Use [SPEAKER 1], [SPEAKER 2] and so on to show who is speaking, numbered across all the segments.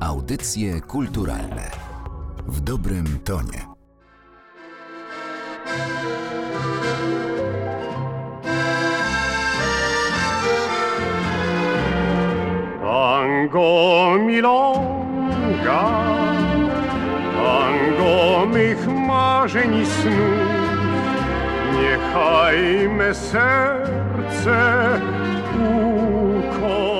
[SPEAKER 1] Audycje kulturalne w dobrym tonie.
[SPEAKER 2] Tango milonga, tango mych marzeń i snów, niechaj me serce ukołysze.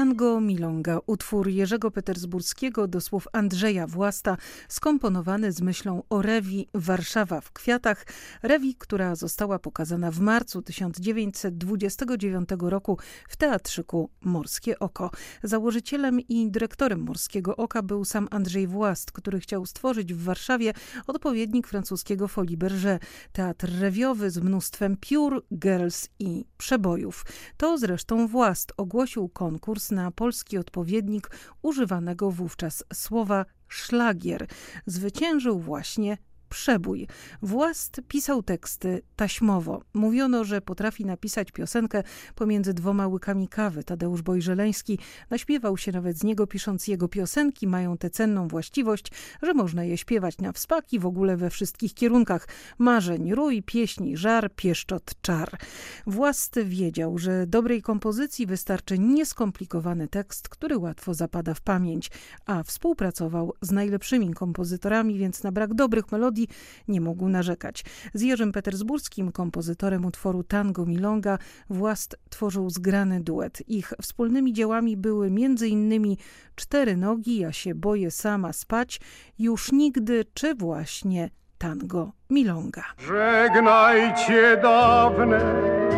[SPEAKER 3] Tango Milonga, utwór Jerzego Petersburskiego do słów Andrzeja Własta, skomponowany z myślą o Rewi Warszawa w kwiatach. Rewi, która została pokazana w marcu 1929 roku w Teatrzyku Morskie Oko. Założycielem i dyrektorem Morskiego Oka był sam Andrzej Włast, który chciał stworzyć w Warszawie odpowiednik francuskiego Folie Berger. Teatr rewiowy z mnóstwem piór, girls i przebojów. To zresztą Włast ogłosił konkurs na polski odpowiednik używanego wówczas słowa szlagier. Zwyciężył właśnie przebój. Włast pisał teksty taśmowo. Mówiono, że potrafi napisać piosenkę pomiędzy dwoma łykami kawy. Tadeusz Bojżeleński naśpiewał się nawet z niego, pisząc jego piosenki mają tę cenną właściwość, że można je śpiewać na wspaki w ogóle we wszystkich kierunkach. Marzeń, rój, pieśni, żar, pieszczot, czar. Włast wiedział, że dobrej kompozycji wystarczy nieskomplikowany tekst, który łatwo zapada w pamięć, a współpracował z najlepszymi kompozytorami, więc na brak dobrych melodii nie mógł narzekać. Z Jerzym Petersburskim, kompozytorem utworu Tango Milonga, Włast tworzył zgrany duet. Ich wspólnymi dziełami były m.in. Cztery nogi, ja się boję sama spać, już nigdy, czy właśnie Tango Milonga.
[SPEAKER 2] Żegnajcie dawne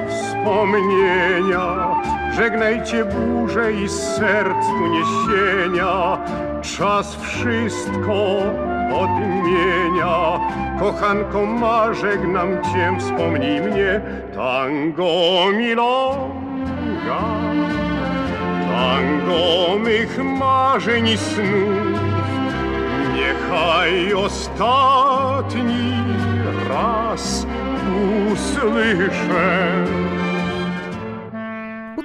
[SPEAKER 2] wspomnienia, żegnajcie burze i serc uniesienia. Czas wszystko odmienia. Kochanko ma, żegnam cię, wspomnij mnie, tango milonga. Tango mych marzeń i snów, niechaj ostatni raz usłyszę.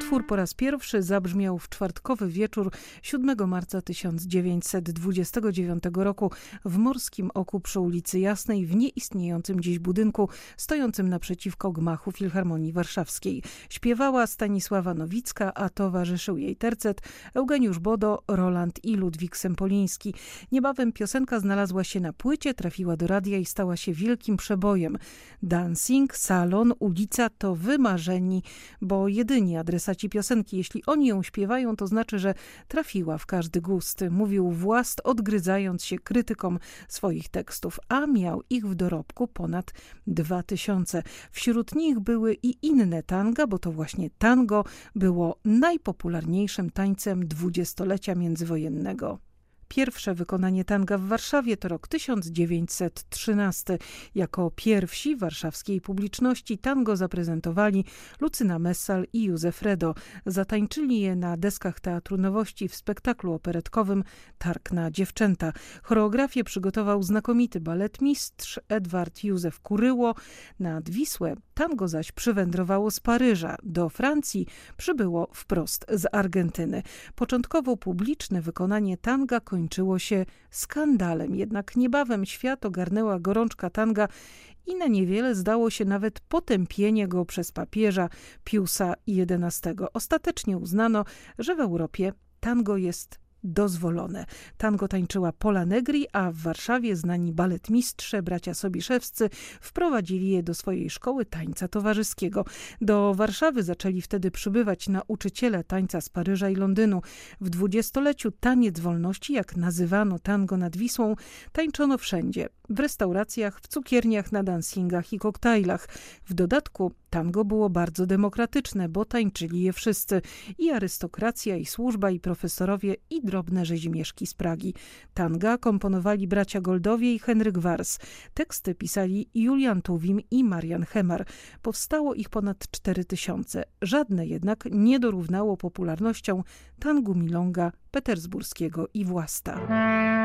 [SPEAKER 3] Utwór po raz pierwszy zabrzmiał w czwartkowy wieczór 7 marca 1929 roku w Morskim Oku przy ulicy Jasnej w nieistniejącym dziś budynku stojącym naprzeciwko gmachu Filharmonii Warszawskiej. Śpiewała Stanisława Nowicka, a towarzyszył jej tercet Eugeniusz Bodo, Roland i Ludwik Sempoliński. Niebawem piosenka znalazła się na płycie, trafiła do radia i stała się wielkim przebojem. Dancing, salon, ulica to wymarzeni, bo jedyni adresaci piosenki. Jeśli oni ją śpiewają, to znaczy, że trafiła w każdy gust. Mówił Włast, odgryzając się krytykom swoich tekstów, a miał ich w dorobku ponad dwa tysiące. Wśród nich były i inne tanga, bo to właśnie tango było najpopularniejszym tańcem dwudziestolecia międzywojennego. Pierwsze wykonanie tanga w Warszawie to rok 1913. Jako pierwsi warszawskiej publiczności tango zaprezentowali Lucyna Messal i Józef Redo. Zatańczyli je na deskach Teatru Nowości w spektaklu operetkowym Targ na dziewczęta. Choreografię przygotował znakomity baletmistrz Edward Józef Kuryło. Nad Wisłę tango zaś przywędrowało z Paryża. Do Francji przybyło wprost z Argentyny. Początkowo publiczne wykonanie tanga kończyło się skandalem, jednak niebawem świat ogarnęła gorączka tanga i na niewiele zdało się nawet potępienie go przez papieża Piusa XI. Ostatecznie uznano, że w Europie tango jest dozwolone. Tango tańczyła Pola Negri, a w Warszawie znani baletmistrze, bracia Sobiszewscy, wprowadzili je do swojej szkoły tańca towarzyskiego. Do Warszawy zaczęli wtedy przybywać nauczyciele tańca z Paryża i Londynu. W dwudziestoleciu taniec wolności, jak nazywano tango nad Wisłą, tańczono wszędzie. W restauracjach, w cukierniach, na dancingach i koktajlach. W dodatku tango było bardzo demokratyczne, bo tańczyli je wszyscy. I arystokracja, i służba, i profesorowie, i drobne rzezimieszki z Pragi. Tanga komponowali bracia Goldowie i Henryk Wars. Teksty pisali Julian Tuwim i Marian Hemar. Powstało ich ponad cztery tysiące. Żadne jednak nie dorównało popularnością tangu milonga petersburskiego i Własta.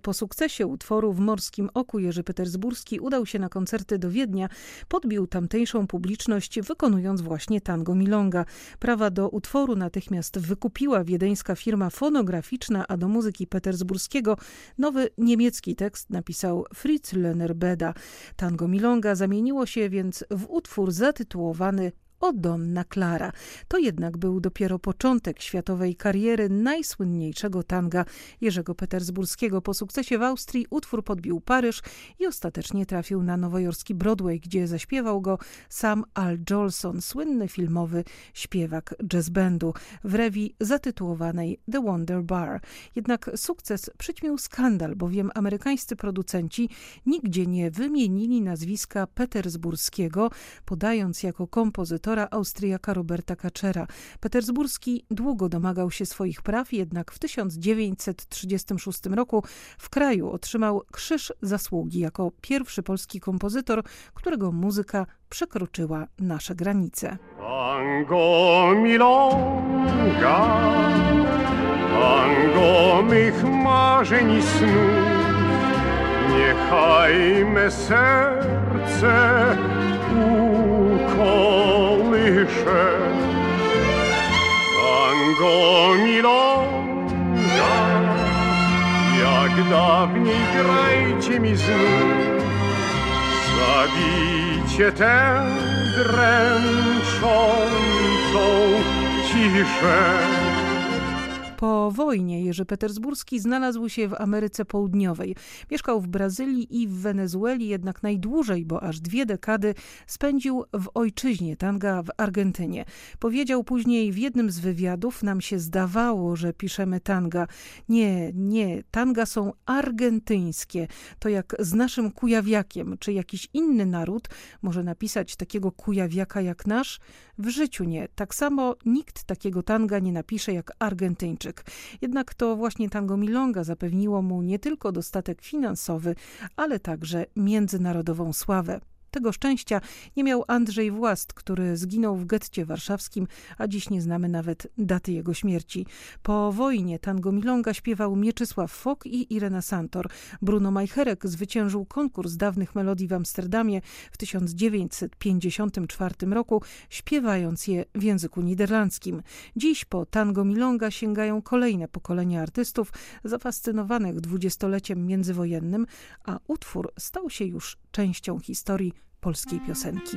[SPEAKER 3] Po sukcesie utworu w Morskim Oku Jerzy Petersburski udał się na koncerty do Wiednia, podbił tamtejszą publiczność wykonując właśnie tango milonga. Prawa do utworu natychmiast wykupiła wiedeńska firma fonograficzna, a do muzyki petersburskiego nowy niemiecki tekst napisał Fritz Lerner Beda. Tango milonga zamieniło się więc w utwór zatytułowany o Donna Clara. To jednak był dopiero początek światowej kariery najsłynniejszego tanga Jerzego Petersburskiego. Po sukcesie w Austrii utwór podbił Paryż i ostatecznie trafił na nowojorski Broadway, gdzie zaśpiewał go sam Al Jolson, słynny filmowy śpiewak jazz bandu w rewi zatytułowanej The Wonder Bar. Jednak sukces przyćmił skandal, bowiem amerykańscy producenci nigdzie nie wymienili nazwiska Petersburskiego, podając jako kompozytor kompozytora Austriaka Roberta Kaczera. Petersburski długo domagał się swoich praw, jednak w 1936 roku w kraju otrzymał Krzyż Zasługi jako pierwszy polski kompozytor, którego muzyka przekroczyła nasze granice.
[SPEAKER 2] Tango milonga, tango mych marzeń i snów, niechaj me serce dawniej grajcie mi znów, zabicie tę dręczącą ciszę.
[SPEAKER 3] Po wojnie Jerzy Petersburski znalazł się w Ameryce Południowej. Mieszkał w Brazylii i w Wenezueli, jednak najdłużej, bo aż dwie dekady, spędził w ojczyźnie tanga w Argentynie. Powiedział później w jednym z wywiadów, nam się zdawało, że piszemy tanga. Nie, nie, tanga są argentyńskie. To jak z naszym kujawiakiem, czy jakiś inny naród może napisać takiego kujawiaka jak nasz? W życiu nie. Tak samo nikt takiego tanga nie napisze jak Argentyńczyk. Jednak to właśnie tango milonga zapewniło mu nie tylko dostatek finansowy, ale także międzynarodową sławę. Tego szczęścia nie miał Andrzej Włast, który zginął w getcie warszawskim, a dziś nie znamy nawet daty jego śmierci. Po wojnie tango milonga śpiewał Mieczysław Fok i Irena Santor. Bruno Majcherek zwyciężył konkurs dawnych melodii w Amsterdamie w 1954 roku, śpiewając je w języku niderlandzkim. Dziś po tango milonga sięgają kolejne pokolenia artystów zafascynowanych dwudziestoleciem międzywojennym, a utwór stał się już częścią historii polskiej piosenki.